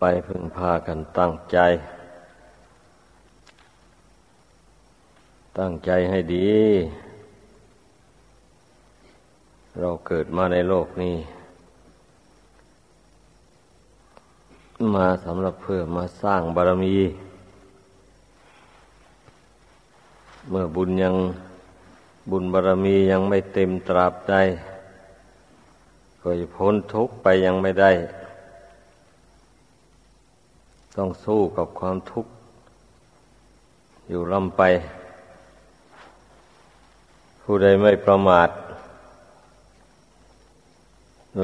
ไปพึงพากันตั้งใจ ตั้งใจให้ดี เราเกิดมาในโลกนี้ มาสำหรับเพื่อมาสร้างบารมี เมื่อบุญยังบุญบารมียังไม่เต็มตราบใดก็จะพ้นทุกข์ไปยังไม่ได้ ต้องสู้กับความทุกข์อยู่ลำไป ผู้ใดไม่ประมาท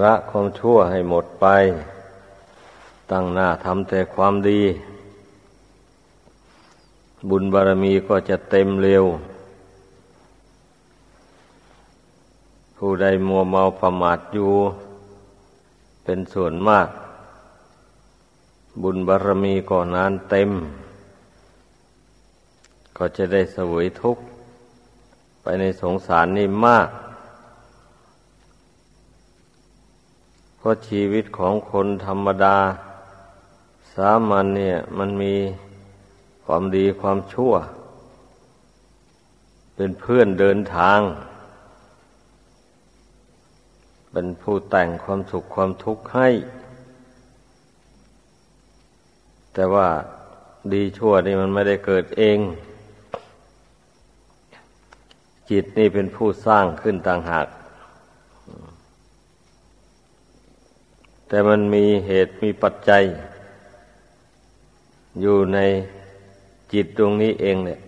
ละความชั่วให้หมดไป ตั้งหน้าทำแต่ความดี บุญบารมีก็จะเต็มเร็ว ผู้ใดมัวเมาประมาทอยู่ เป็นส่วนมาก บุญบารมีก่อนานเต็ม ก็จะได้สวยทุกข์ ไปในสงสารนี่มาก เพราะชีวิตของคนธรรมดา สามัญเนี่ย มันมีความดีความชั่ว เป็นเพื่อนเดินทาง เป็นผู้แต่งความสุขความทุกข์ให้ แต่ว่าดีชั่วนี่มันไม่ได้เกิดเอง จิตนี่เป็นผู้สร้างขึ้นต่างหาก แต่มันมีเหตุมีปัจจัย อยู่ในจิตตรงนี้เองเนี่ย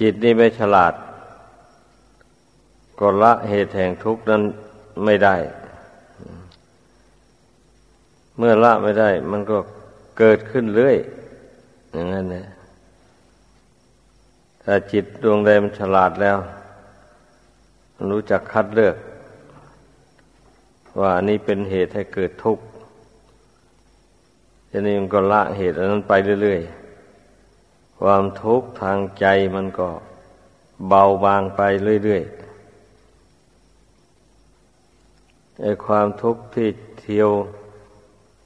จิตนี่ไม่ฉลาด ก็ละเหตุแห่งทุกข์นั้นไม่ได้ เมื่อละไม่ได้ มันก็เกิดขึ้นเรื่อย อย่างนั้นนะถ้าจิตดวงใดมันฉลาดแล้วมันรู้จักคัดเลือก ว่าอันนี้เป็นเหตุให้เกิดทุกข์ทีนี้มันก็ละเหตุอันนั้นไปเรื่อยๆ ความทุกข์ทางใจมันก็เบาบางไปเรื่อยๆไอ้ความทุกข์ที่เที่ยว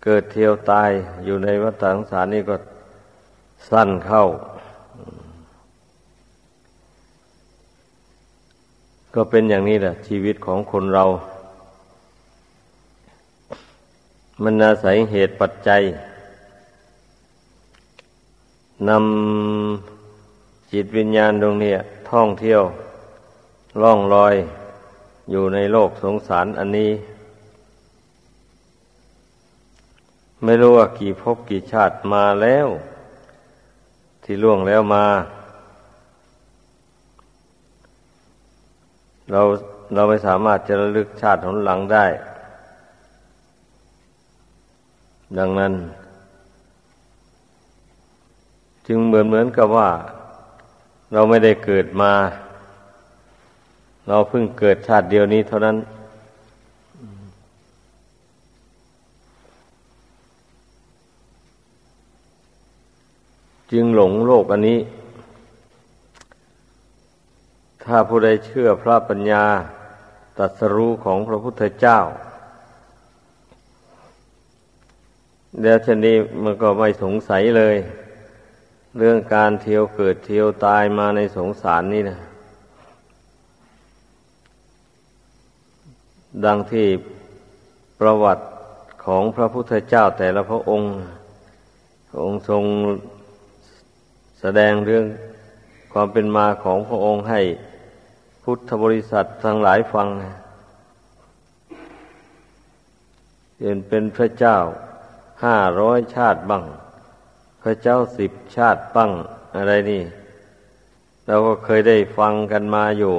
เกิดเที่ยวตายอยู่ในวัฏสงสารนี่ก็สั้นเข้า ก็เป็นอย่างนี้แหละ ชีวิตของคนเรา มันอาศัยเหตุปัจจัยนำจิตวิญญาณตรงนี้ท่องเที่ยวล่องลอยอยู่ในโลกสงสารอันนี้ ไม่รู้ว่ากี่ภพกี่ชาติมาแล้ว ที่ล่วงแล้วมา เราเราไม่สามารถจะระลึกชาติหนหลังได้ ดังนั้น จึงเหมือนเหมือนกับว่า เราไม่ได้เกิดมา เราเพิ่งเกิดชาติเดียวนี้เท่านั้น จึงหลงโลกอันนี้ ถ้าผู้ใดเชื่อพระปัญญาตรัสรู้ของพระพุทธเจ้าเดี๋ยวชนี้มันก็ไม่สงสัยเลย เรื่องการเที่ยวเกิดเที่ยวตายมาในสงสารนี่นะดังที่ประวัติของพระพุทธเจ้าแต่ละพระองค์ องค์ทรง แสดงเรื่องความเป็นมาของพระองค์ให้พุทธบริษัททั้งหลายฟังเป็นเป็นพระเจ้าห้าร้อยชาติบ้าง พระเจ้าสิบชาติบ้างอะไรนี่ เราก็เคยได้ฟังกันมาอยู่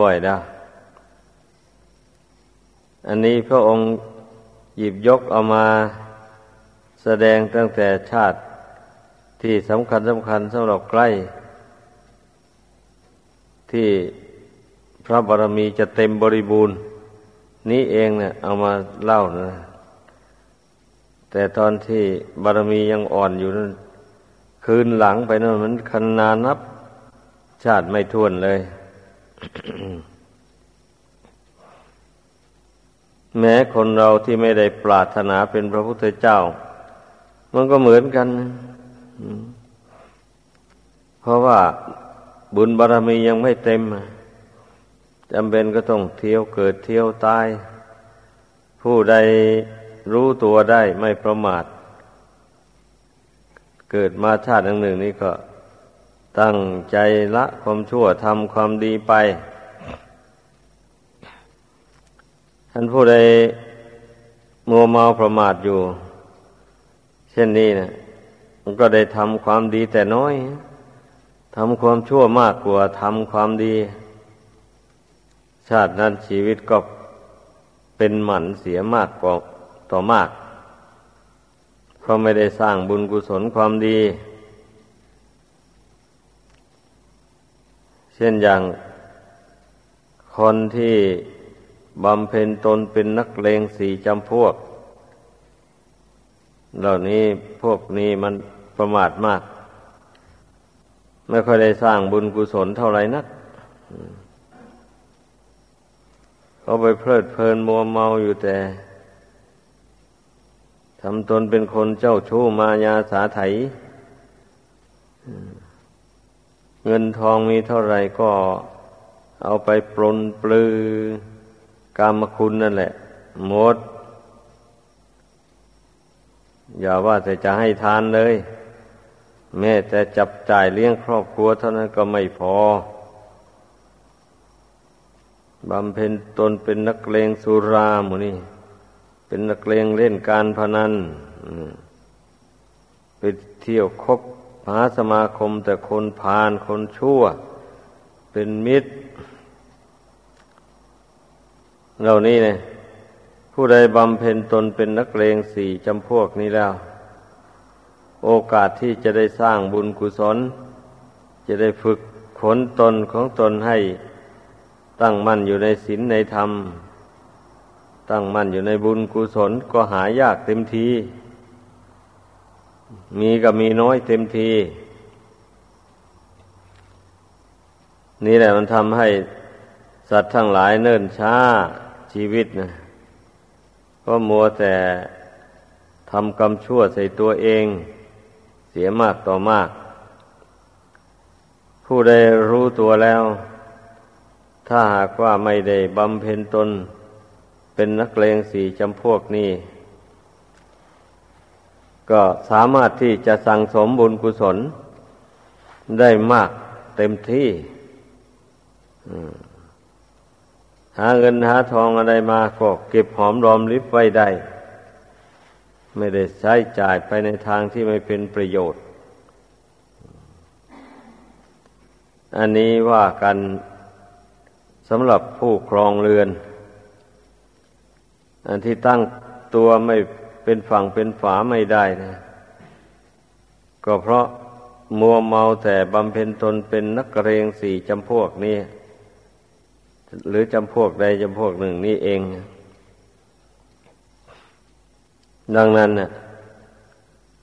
บ่อยๆนะอันนี้พระองค์หยิบยกเอามาแสดงตั้งแต่ชาติ ที่สำคัญสำคัญสำหรับใกล้ ที่พระบารมีจะเต็มบริบูรณ์ นี้เองเนะี่ยเอามาเล่านะ แต่ตอนที่บารมียังอ่อนอยู่นั้นคืนหลังไปนั้นมันคันนานับ ชาติไม่ทวนเลย แม้คนเราที่ไม่ได้ปรารถนาเป็นพระพุทธเจ้า มันก็เหมือนกัน เพราะว่าบุญบารรมียังไม่เต็มจำเป็นก็ต้องเที่ยวเกิดเที่ยวตาย ผู้ใดรู้ตัวได้ไม่ประมาท เกิดมาชาติหนึ่งหนึ่งนี้ก็ ตั้งใจละความชั่วทำความดีไป ท่านผู้ใดมัวเมาประมาทอยู่ เช่นนี้นะ มันก็ได้ทำความดีแต่น้อยทำความชั่วมากกว่าทำความดี ชาตินั้นชีวิตก็เป็นหมันเสียมากกว่าต่อมาก เพราะไม่ได้สร้างบุญกุศลความดี เช่นอย่างคนที่บำเพ็ญตนเป็นนักเลงสี่จำพวก เหล่านี้พวกนี้มัน ประมาทมาก ไม่ค่อยได้สร้างบุญกุศลเท่าไหร่นักเขาไปเพลิดเพลินมัวเมาอยู่แต่ทำตนเป็นคนเจ้าชู้มายาสาไถ เงินทองมีเท่าไหร่ก็เอาไปปลนปลือกามคุณนั่นแหละหมด อย่าว่าแต่จะให้ทานเลย แม้แต่จับจ่ายเลี้ยงครอบครัวเท่านั้นก็ไม่พอบำเพ็ญตนเป็นนักเลงสุราหมูนี่ เป็นนักเลงเล่นการพนันไปเที่ยวคบหาสมาคมแต่คนพาลคนชั่ว เป็นมิตร เหล่านี้เนี่ยผู้ใดบำเพ็ญตนเป็นนักเลงสี่จำพวกนี้แล้ว โอกาสที่จะได้สร้างบุญกุศล จะได้ฝึกขนตนของตนให้ตั้งมั่นอยู่ในศีลในธรรม ตั้งมั่นอยู่ในบุญกุศลก็หายากเต็มที มีก็มีน้อยเต็มที นี่แหละมันทำให้สัตว์ทั้งหลายเนิ่นช้าชีวิตนะก็มัวแต่ทำกรรมชั่วใส่ตัวเอง เสียมากต่อมาก ผู้ใดรู้ตัวแล้ว ถ้าหากว่าไม่ได้บำเพ็ญตน เป็นนักเลงสี่จำพวกนี้ ก็สามารถที่จะสั่งสมบุญกุศล ได้มากเต็มที่หาเงินหาทองอะไรมาก็เก็บหอมรอมริบไว้ได้ ไม่ได้ใช้จ่ายไปในทางที่ไม่เป็นประโยชน์ อันนี้ว่ากันสำหรับผู้ครองเรือน อันที่ตั้งตัวไม่เป็นฝั่งเป็นฝาไม่ได้นะก็เพราะมัวเมาแต่บำเพ็ญตนเป็นนักเรงสี่จำพวกนี้ หรือจำพวกใดจำพวกหนึ่งนี่เอง ดังนั้นนะ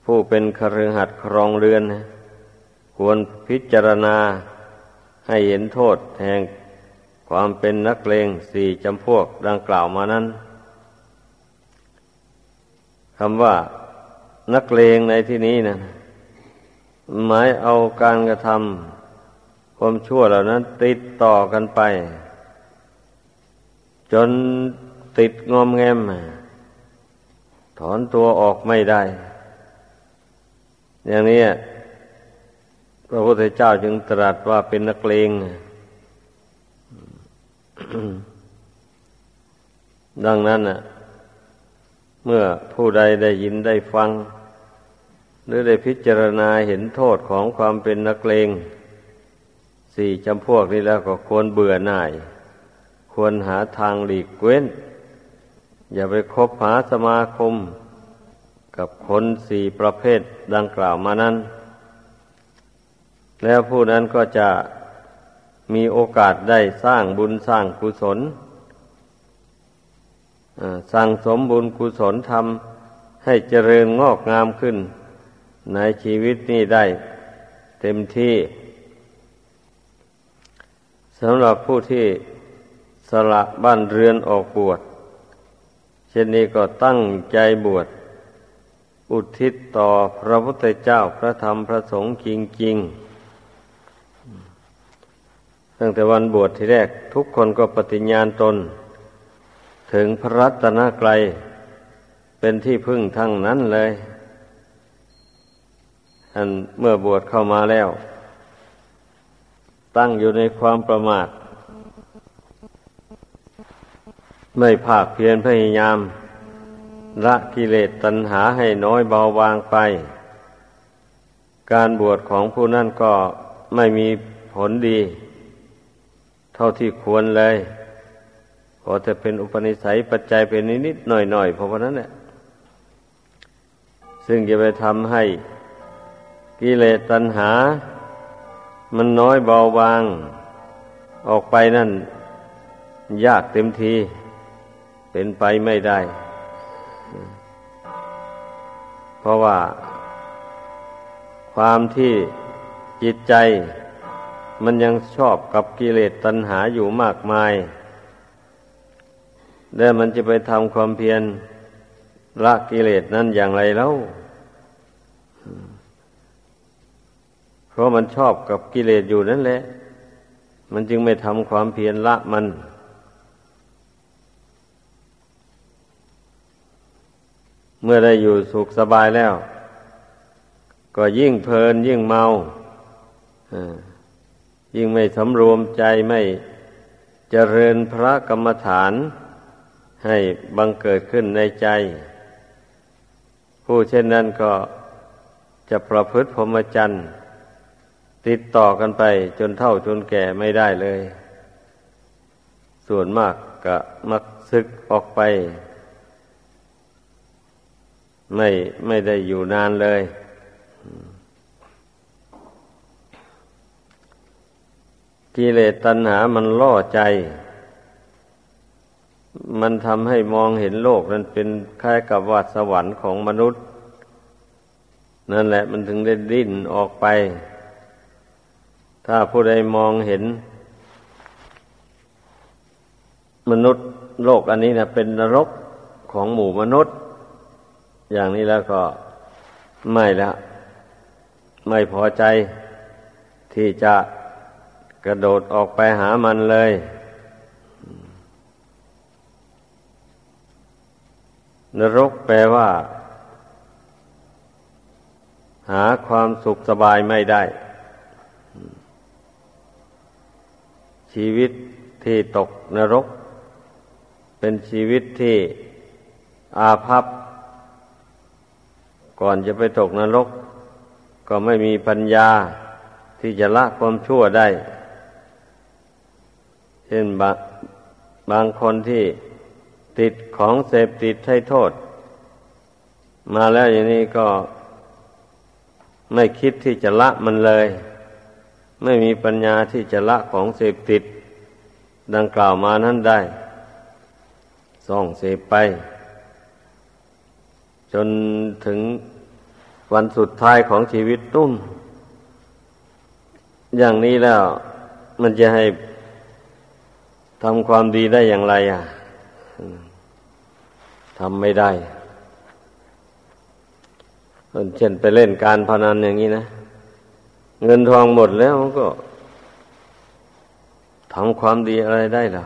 ผู้เป็นคฤหัสถ์ครองเรือนนะควรพิจารณาให้เห็นโทษแห่งความเป็นนักเลงสี่จำพวกดังกล่าวมานั้นคำว่านักเลงในที่นี้นะหมายเอาการกระทำความชั่วเหล่านั้น ติดต่อกันไป จนติดงอมแงม ถอนตัวออกไม่ได้ อย่างนี้พระพุทธเจ้าจึงตรัสว่าเป็นนักเลงดังนั้นน่ะ เมื่อผู้ใดได้ยินได้ฟัง หรือได้พิจารณาเห็นโทษของความเป็นนักเลง สี่จำพวกนี้แล้วก็ควรเบื่อหน่าย ควรหาทางหลีกเว้น อย่าไปคบหาสมาคม กับคนสี่ประเภทดังกล่าวมานั้น แล้วผู้นั้นก็จะมีโอกาสได้สร้างบุญสร้างกุศลสั่งสมบุญกุศลทำให้เจริญงอกงามขึ้น ในชีวิตนี้ได้เต็มที่สำหรับผู้ที่สละบ้านเรือนออกบวช เช่นนี้ก็ตั้งใจบวช อุทิศต่อพระพุทธเจ้าพระธรรมพระสงฆ์จริงๆ ตั้งแต่วันบวชที่แรกทุกคนก็ปฏิญญาณตน ถึงพระรัตนกรัยเป็นที่พึ่งทั้งนั้นเลยอันเมื่อบวชเข้ามาแล้ว ตั้งอยู่ในความประมาท ไม่ภาคเพียรพยายามละกิเลสตัณหาให้น้อยเบาบางไป การบวชของผู้นั้นก็ไม่มีผลดี เท่าที่ควรเลยก็จะเป็นอุปนิสัยปัจจัยเป็นนิดๆหน่อยๆเพราะว่านั้นแหละซึ่งจะไปทำให้กิเลสตัณหา มันน้อยเบาบาง ออกไปนั่น ยากเต็มที เป็นไปไม่ได้ เพราะว่า ความที่จิตใจ มันยังชอบกับกิเลสตัณหาอยู่มากมาย แล้วมันจะไปทำความเพียรละกิเลสนั้นอย่างไรแล้ว เพราะมันชอบกับกิเลสอยู่นั่นแหละ มันจึงไม่ทำความเพียรละมัน เมื่อได้อยู่สุขสบายแล้ว ก็ยิ่งเพลินยิ่งเมายิ่งไม่สำรวมใจไม่เจริญพระกรรมฐาน ให้บังเกิดขึ้นในใจ ผู้เช่นนั้นก็จะประพฤติพรหมจรรย์ติดต่อกันไปจนเท่าจนแก่ไม่ได้เลย ส่วนมากก็มักซึกออกไป ไม่ไม่ได้อยู่นานเลยกิเลสตัณหามันล่อใจ มันทำให้มองเห็นโลกนั้นเป็นคล้ายกับวัดสวรรค์ของมนุษย์ นั่นแหละมันถึงได้ดิ้นออกไป ถ้าผู้ใดมองเห็น มนุษย์โลกอันนี้นะเป็นนรกของหมู่มนุษย์ อย่างนี้แล้วก็ไม่ละไม่พอใจที่จะกระโดดออกไปหามันเลย นรกแปลว่า หาความสุขสบายไม่ได้ ชีวิตที่ตกนรก เป็นชีวิตที่อาภัพ ก่อนจะไปตกนรก ก็ไม่มีปัญญาที่จะละความชั่วได้ เช่นบางบางคนที่ติดของเสพติดให้โทษ มาแล้วอย่างนี้ก็ไม่คิดที่จะละมันเลย ไม่มีปัญญาที่จะละของเสพติด ดังกล่าวมานั้นได้ส่องเสพไป จนถึงวันสุดท้ายของชีวิตตุ้ม อย่างนี้แล้วมันจะให้ทำความดีได้อย่างไรอะทำไม่ได้เช่นไปเล่นการพนันอย่างนี้นะ เงินทองหมดแล้วก็ทำความดีอะไรได้ล่ะ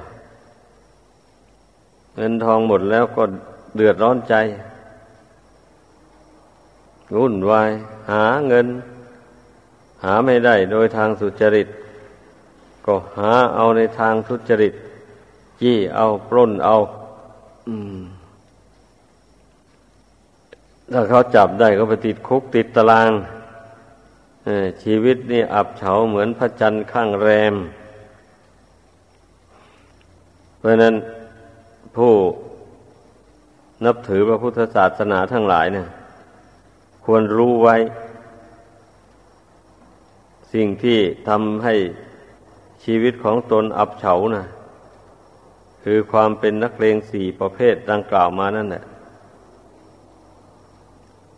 เงินทองหมดแล้วก็เดือดร้อนใจ วุ่นวาย หาเงิน หาไม่ได้โดยทางสุจริต ก็หาเอาในทางทุจริต จี้เอาปล้นเอา อืม ถ้าเขาจับได้ก็ไปติดคุกติดตารางชีวิตนี่อับเฉาเหมือนพระจันทร์ข้างแรม เพราะนั้นผู้นับถือพระพุทธศาสนาทั้งหลายเนี่ย ควรรู้ไว้ สิ่งที่ทำให้ชีวิตของตนอับเฉานะ่ะ คือความเป็นนักเลงสี่ประเภทดังกล่าวมานั่นแหละ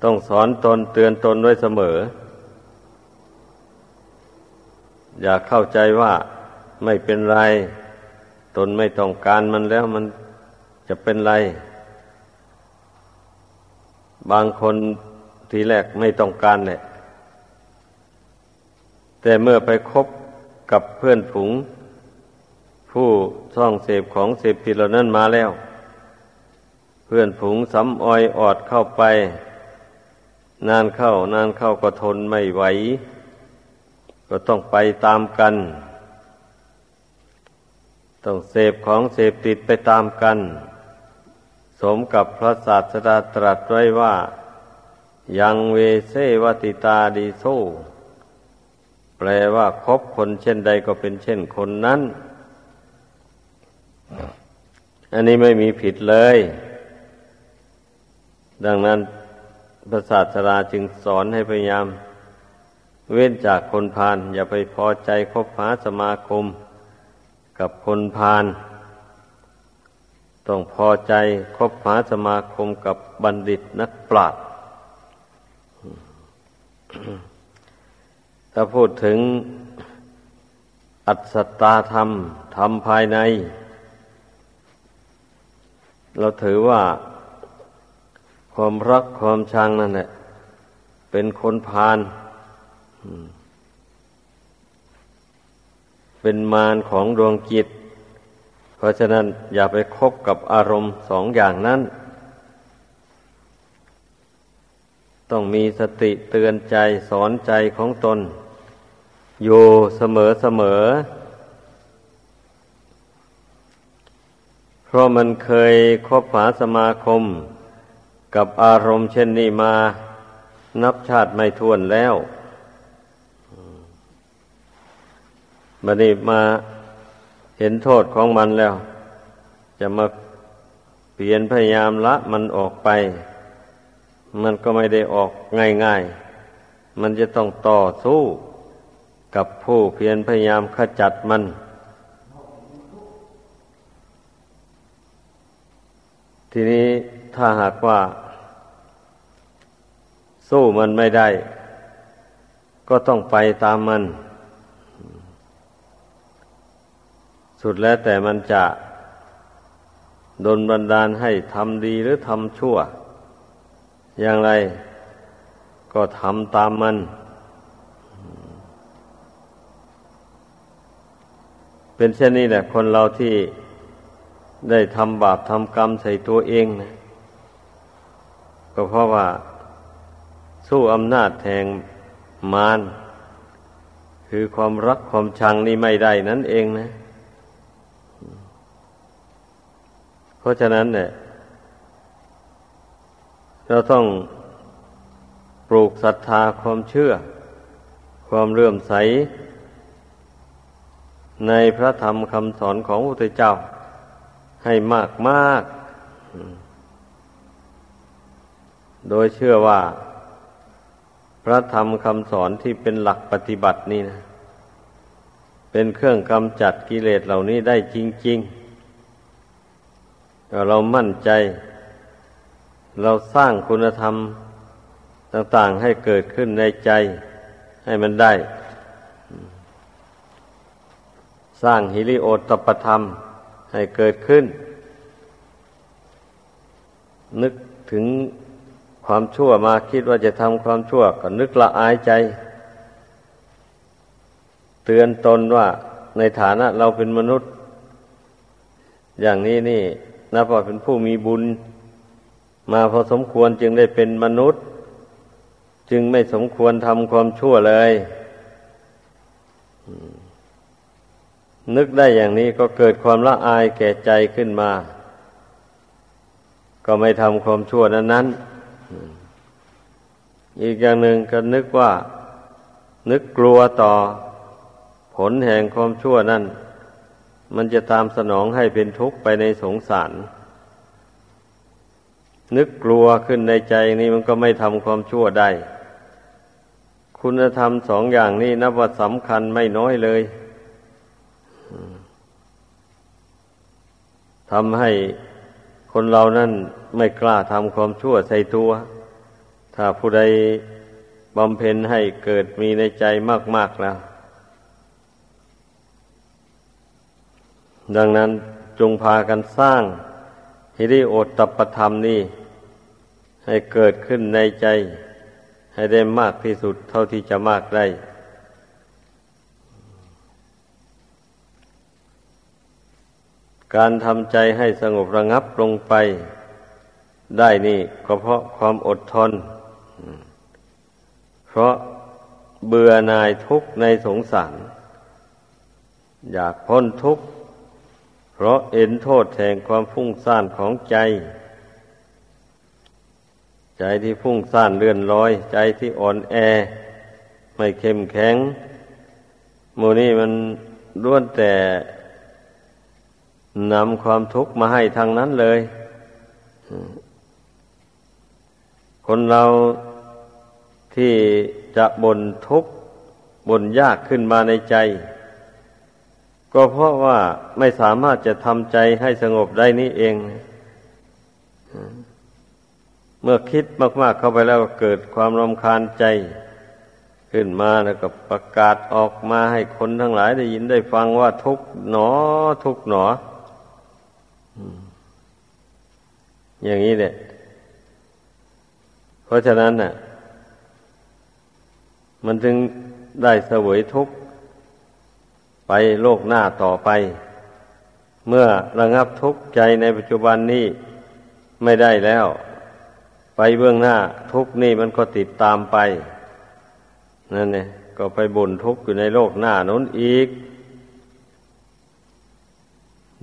ต้องสอนตนเตือนตนไว้เสมอ อย่าเข้าใจว่าไม่เป็นไร ตนไม่ต้องการมันแล้วมันจะเป็นไร บางคน ทีแรกไม่ต้องการแหละแต่เมื่อไปคบกับเพื่อนฝูง ผู้ช่องเสพของเสพติดเหล่านั้นมาแล้ว เพื่อนฝูงสำออยออดเข้าไป นานเข้านานเข้าก็ทนไม่ไหว ก็ต้องไปตามกัน ต้องเสพของเสพติดไปตามกัน สมกับพระศาสดาตรัสไว้ว่า ยังเวเซวติตาดีโซแปลว่าคบคนเช่นใดก็เป็นเช่นคนนั้น อันนี้ไม่มีผิดเลย ดังนั้นพระศาสดาจึงสอนให้พยายาม เว้นจากคนพาลอย่าไปพอใจคบหาสมาคม กับคนพาลต้องพอใจคบหาสมาคมกับบัณฑิตนักปราชญ์ ถ้าพูดถึงอัศตาธรรม ธรรมภายใน เราถือว่า ความรักความชังนั่นแหละเป็นคนพาลเป็นมารของดวงจิต เพราะฉะนั้นอย่าไปคบกับอารมณ์สองอย่างนั้น ต้องมีสติเตือนใจสอนใจของตน อยู่เสมอเสมอ เพราะมันเคยคบหาสมาคม กับอารมณ์เช่นนี้มา นับชาติไม่ท้วนแล้วบัดนี้มาเห็นโทษของมันแล้ว จะมาเปลี่ยนพยายามละมันออกไป มันก็ไม่ได้ออกง่ายๆ มันจะต้องต่อสู้กับผู้เพียรพยายามขจัดมัน ทีนี้ถ้าหากว่า สู้มันไม่ได้ ก็ต้องไปตามมัน สุดแล้วแต่มันจะดนบันดาลให้ทำดีหรือทำชั่ว อย่างไร ก็ทำตามมัน เป็นเช่นนี้แหละ คนเราที่ได้ทำบาปทำกรรมใส่ตัวเองนะก็เพราะว่า สู้อำนาจแทงมารคือความรักความชังนี่ไม่ได้นั่นเองนะ เพราะฉะนั้นเนี่ย เราต้องปลูกศรัทธาความเชื่อ ความเลื่อมใส ในพระธรรมคำสอนของพระพุทธเจ้า ให้มากมาก โดยเชื่อว่า พระธรรมคำสอนที่เป็นหลักปฏิบัตินี่นะ เป็นเครื่องกำจัดกิเลสเหล่านี้ได้จริงๆเรามั่นใจ เราสร้างคุณธรรมต่าง ๆ ให้เกิดขึ้นในใจ ให้มันได้ สร้างฮิริโอตปธรรม ให้เกิดขึ้น นึกถึงความชั่วมาคิดว่าจะทำความชั่ว ก็นึกละอายใจ เตือนตนว่าในฐานะเราเป็นมนุษย์ อย่างนี้นี่นับว่าเป็นผู้มีบุญ มาพอสมควรจึงได้เป็นมนุษย์ จึงไม่สมควรทำความชั่วเลย นึกได้อย่างนี้ก็เกิดความละอายแก่ใจขึ้นมา ก็ไม่ทำความชั่วนั้นนั้นอีกอย่างหนึ่งก็นึกว่า นึกกลัวต่อ ผลแห่งความชั่วนั้น มันจะตามสนองให้เป็นทุกข์ไปในสงสาร นึกกลัวขึ้นในใจนี้มันก็ไม่ทำความชั่วได้ คุณธรรมสองอย่างนี้นับว่าสำคัญไม่น้อยเลยทำให้คนเรานั่นไม่กล้าทำความชั่วใส่ตัว ถ้าผู้ใดบำเพ็ญให้เกิดมีในใจมากๆแล้ว ดังนั้นจงพากันสร้าง ฮิริโอตปธรรมนี่ ให้เกิดขึ้นในใจ ให้ได้มากที่สุดเท่าที่จะมากได้ การทำใจให้สงบระงับลงไป ได้นี่ก็เพราะความอดทน เพราะเบื่อหน่ายทุกข์ในสงสาร อยากพ้นทุกข์ เพราะเห็นโทษแห่งความฟุ้งซ่านของใจ ใจที่ฟุ้งซ่านเลื่อนลอย ใจที่อ่อนแอ ไม่เข้มแข็งโมนี่มันล้วนแต่นำความทุกข์มาให้ทางนั้นเลย คนเราที่จะบ่นทุกข์บ่นยากขึ้นมาในใจ ก็เพราะว่าไม่สามารถจะทำใจให้สงบได้นี่เอง เมื่อคิดมาก ๆเข้าไปแล้วเกิดความรำคาญใจ ขึ้นมาแล้วก็ประกาศออกมาให้คนทั้งหลายได้ยินได้ฟังว่าทุกหนอ ทุกหนอ อย่างนี้เนี่ยเพราะฉะนั้นน่ะ มันจึงได้เสวยทุกข์ ไปโลกหน้าต่อไป เมื่อระงับทุกข์ใจในปัจจุบันนี้ไม่ได้แล้ว ไปเบื้องหน้าทุกข์นี่มันก็ติดตามไป นั่นเนี่ยก็ไปบ่นทุกข์อยู่ในโลกหน้านั้นอีก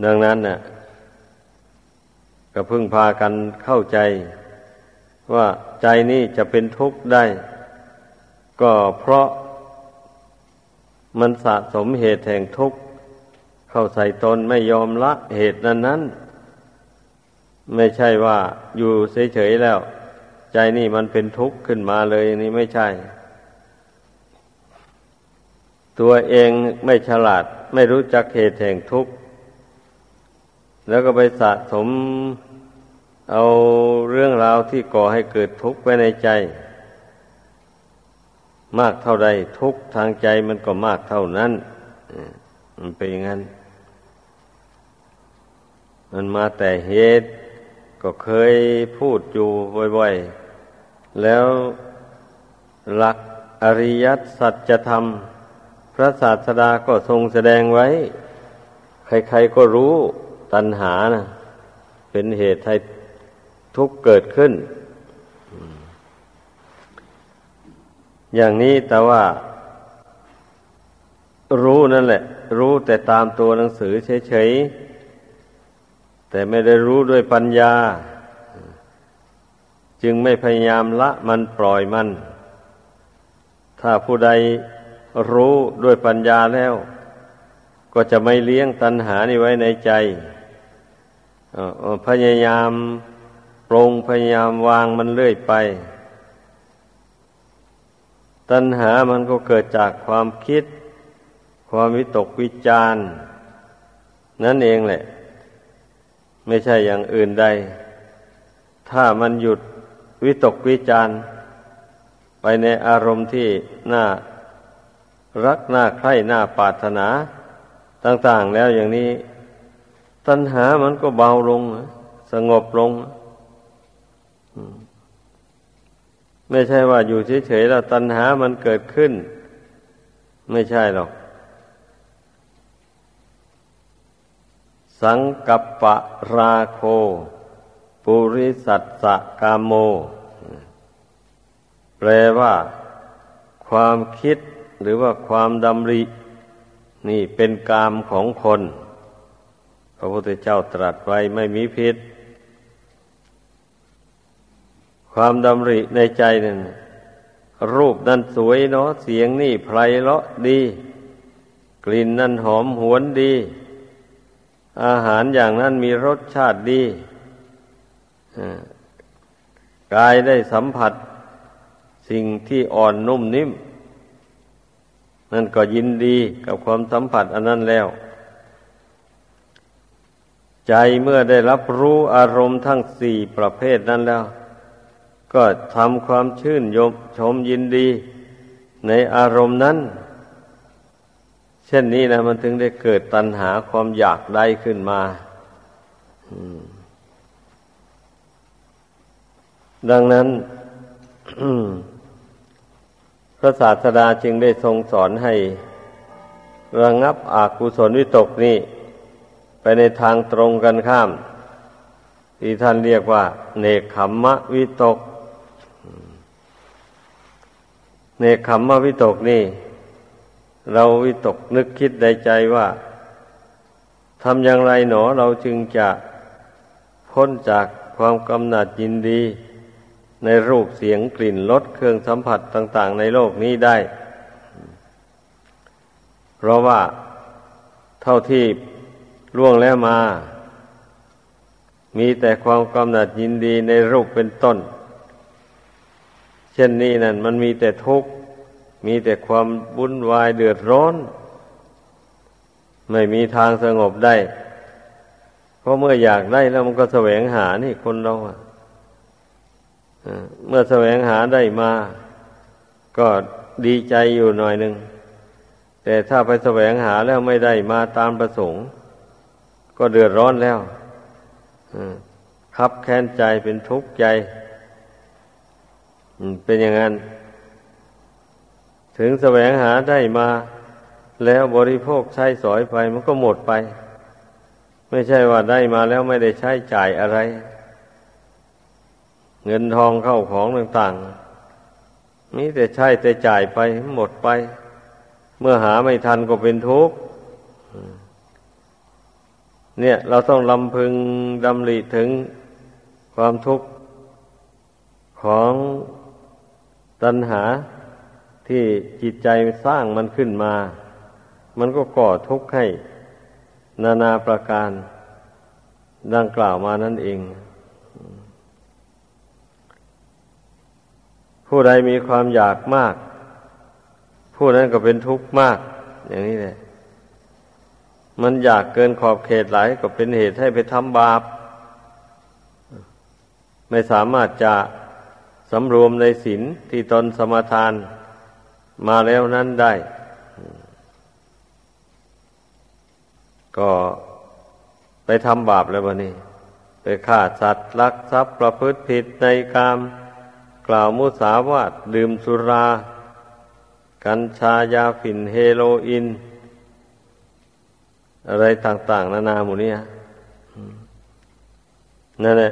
ดังนั้นน่ะก็พึ่งพากันเข้าใจ ว่าใจนี้จะเป็นทุกข์ได้ ก็เพราะ มันสะสมเหตุแห่งทุกข์ เข้าใส่ตนไม่ยอมละเหตุนั้นนั้น ไม่ใช่ว่าอยู่เฉยๆแล้ว ใจนี่มันเป็นทุกข์ขึ้นมาเลยนี่ไม่ใช่ ตัวเองไม่ฉลาดไม่รู้จักเหตุแห่งทุกข์ แล้วก็ไปสะสมเอาเรื่องราวที่ก่อให้เกิดทุกข์ไว้ในใจ มากเท่าใดทุกทางใจมันก็มากเท่านั้นมันเป็นอย่างนั้น มันมาแต่เหตุ ก็เคยพูดอยู่บ่อยๆ แล้วหลักอริยสัจธรรม พระศาสดาก็ทรงแสดงไว้ ใครๆก็รู้ตัณหานะเป็นเหตุให้ทุกข์เกิดขึ้น อย่างนี้แต่ว่า รู้นั่นแหละ รู้แต่ตามตัวหนังสือเฉยๆ แต่ไม่ได้รู้ด้วยปัญญา จึงไม่พยายามละมันปล่อยมัน ถ้าผู้ใดรู้ด้วยปัญญาแล้ว ก็จะไม่เลี้ยงตัณหานี้ไว้ในใจพยายามปรงพยายามวางมันเรื่อยไป ตัณหามันก็เกิดจากความคิด ความวิตกวิจาร์นั่นเองแหละ ไม่ใช่อย่างอื่นใด ถ้ามันหยุดวิตกวิจาร์ไปในอารมณ์ที่น่ารักน่าใคร่น่าปรารถนา ต่าง ๆ แล้วอย่างนี้ ตัณหามันก็เบาลง สงบลง ไม่ใช่ว่าอยู่เฉยๆแล้วตัณหามันเกิดขึ้น ไม่ใช่หรอก สังกัปปะราโค ปุริสัตสกามโม แปลว่า ความคิดหรือว่าความดำริ นี่เป็นกามของคน พระพุทธเจ้าตรัสไว้ไม่มีผิด ความดำริในใจนั่นรูปนั่นสวยเนาะเสียงนี่ไพเราะดี กลิ่นนั่นหอมหวนดี อาหารอย่างนั้นมีรสชาติดีกายได้สัมผัส สิ่งที่อ่อนนุ่มนิ่ม นั่นก็ยินดีกับความสัมผัสอันนั้นแล้ว ใจเมื่อได้รับรู้อารมณ์ทั้งสี่ประเภทนั้นแล้ว ก็ทำความชื่นยมชมยินดีในอารมณ์นั้น เช่นนี้นะมันถึงได้เกิดตัณหาความอยากได้ขึ้นมาดังนั้นพระศาสดาจึงได้ทรงสอนให้ ระงับอากุศลวิตกนี้ไปในทางตรงกันข้าม ที่ท่านเรียกว่า เนคขมมะวิตก เนคขมมะวิตกนี่ เราวิตกนึกคิดในใจว่าทำอย่างไรหนอเราจึงจะพ้นจากความกำหนัดยินดี ในรูปเสียงกลิ่นรสเครื่องสัมผัสต่าง ๆ ในโลกนี้ได้ เพราะว่าเท่าที่ล่วงแล้วมา มีแต่ความกำหนัดยินดีในรูปเป็นต้น เช่นนี้นั่นมันมีแต่ทุกข์ มีแต่ความวุ่นวายเดือดร้อน ไม่มีทางสงบได้ เพราะเมื่ออยากได้แล้วมันก็แสวงหานี่คนเราอะเมื่อแสวงหาได้มา ก็ดีใจอยู่หน่อยหนึ่ง แต่ถ้าไปแสวงหาแล้วไม่ได้มาตามประสงค์ ก็เดือดร้อนแล้วคับแค้นใจเป็นทุกข์ใจ เป็นอย่างนั้น ถึงแสวงหาได้มาแล้วบริโภคใช้สอยไปมันก็หมดไป ไม่ใช่ว่าได้มาแล้วไม่ได้ใช้จ่ายอะไร เงินทองเข้าของต่างๆมีแต่ใช้แต่จ่ายไปหมดไป เมื่อหาไม่ทันก็เป็นทุกข์เนี่ย เราต้องลำพึงดำริถึงความทุกข์ของ ตัณหาที่จิตใจสร้างมันขึ้นมา มันก็ก่อทุกข์ให้นานาประการ ดังกล่าวมานั่นเอง ผู้ใดมีความอยากมาก ผู้นั้นก็เป็นทุกข์มาก อย่างนี้แหละ มันอยากเกินขอบเขตหลายก็เป็นเหตุให้ไปทำบาป ไม่สามารถจะ สำรวมในศีลที่ตนสมาทานมาแล้วนั้นได้ ก็ไปทำบาปแล้ววันนี้ ไปฆ่าสัตว์ลักทรัพย์ประพฤติผิดในกาม กล่าวมุสาวาทดื่มสุรา กัญชายาฝิ่นเฮโรอีนอะไรต่าง ๆ นานาหมู่นี้นั่นแหละ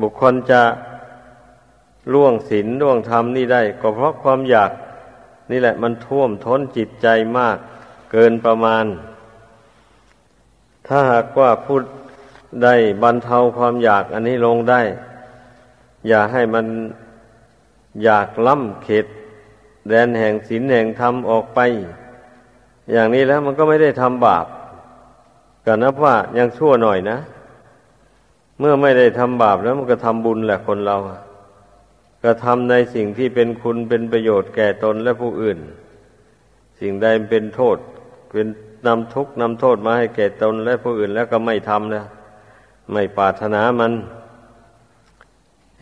บุคคลจะ ล่วงศีลล่วงธรรมนี่ได้ ก็เพราะความอยากนี่แหละมันท่วมท้นจิตใจมาก เกินประมาณ ถ้าหากว่าพูดได้บรรเทาความอยากอันนี้ลงได้ อย่าให้มันอยากล้ำเขตแดนแห่งศีลแห่งธรรมออกไป อย่างนี้แล้วมันก็ไม่ได้ทำบาปก็นับว่ายังชั่วหน่อยนะ เมื่อไม่ได้ทำบาปแล้วมันก็ทำบุญแหละคนเรา ก็ทำในสิ่งที่เป็นคุณเป็นประโยชน์แก่ตนและผู้อื่น สิ่งใดเป็นโทษ เป็นนำทุกข์นำโทษมาให้แก่ตนและผู้อื่นแล้วก็ไม่ทำแล้วไม่ปรารถนามัน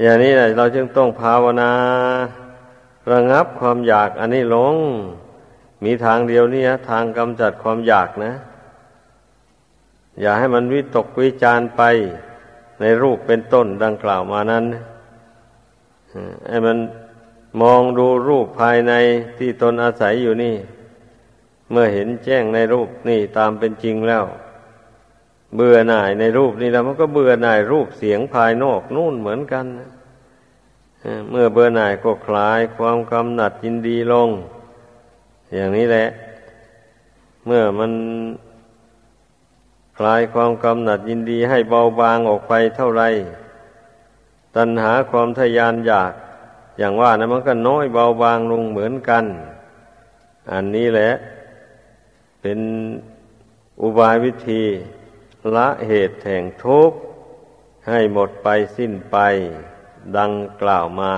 อย่างนี้แหละเราจึงต้องภาวนา ระงับความอยากอันนี้ลง มีทางเดียวนี่ทางกำจัดความอยากนะ อย่าให้มันวิตกวิจารไปในรูปเป็นต้นดังกล่าวมานั้น ให้มันมองดูรูปภายในที่ตนอาศัยอยู่นี่ เมื่อเห็นแจ้งในรูปนี่ตามเป็นจริงแล้ว เบื่อหน่ายในรูปนี่แล้วมันก็เบื่อหน่ายรูปเสียงภายนอกนู่นเหมือนกันเมื่อเบื่อหน่ายก็คลายความกำหนัดยินดีลง อย่างนี้แหละ เมื่อมันคลายความกำหนัดยินดีให้เบาบางออกไปเท่าไร ตัณหาความทยานอยาก อย่างว่านะมันก็น้อยเบาบางลงเหมือนกัน อันนี้แหละ เป็นอุบายวิธีละเหตุแห่งทุกข์ให้หมดไปสิ้นไป ดังกล่าวมา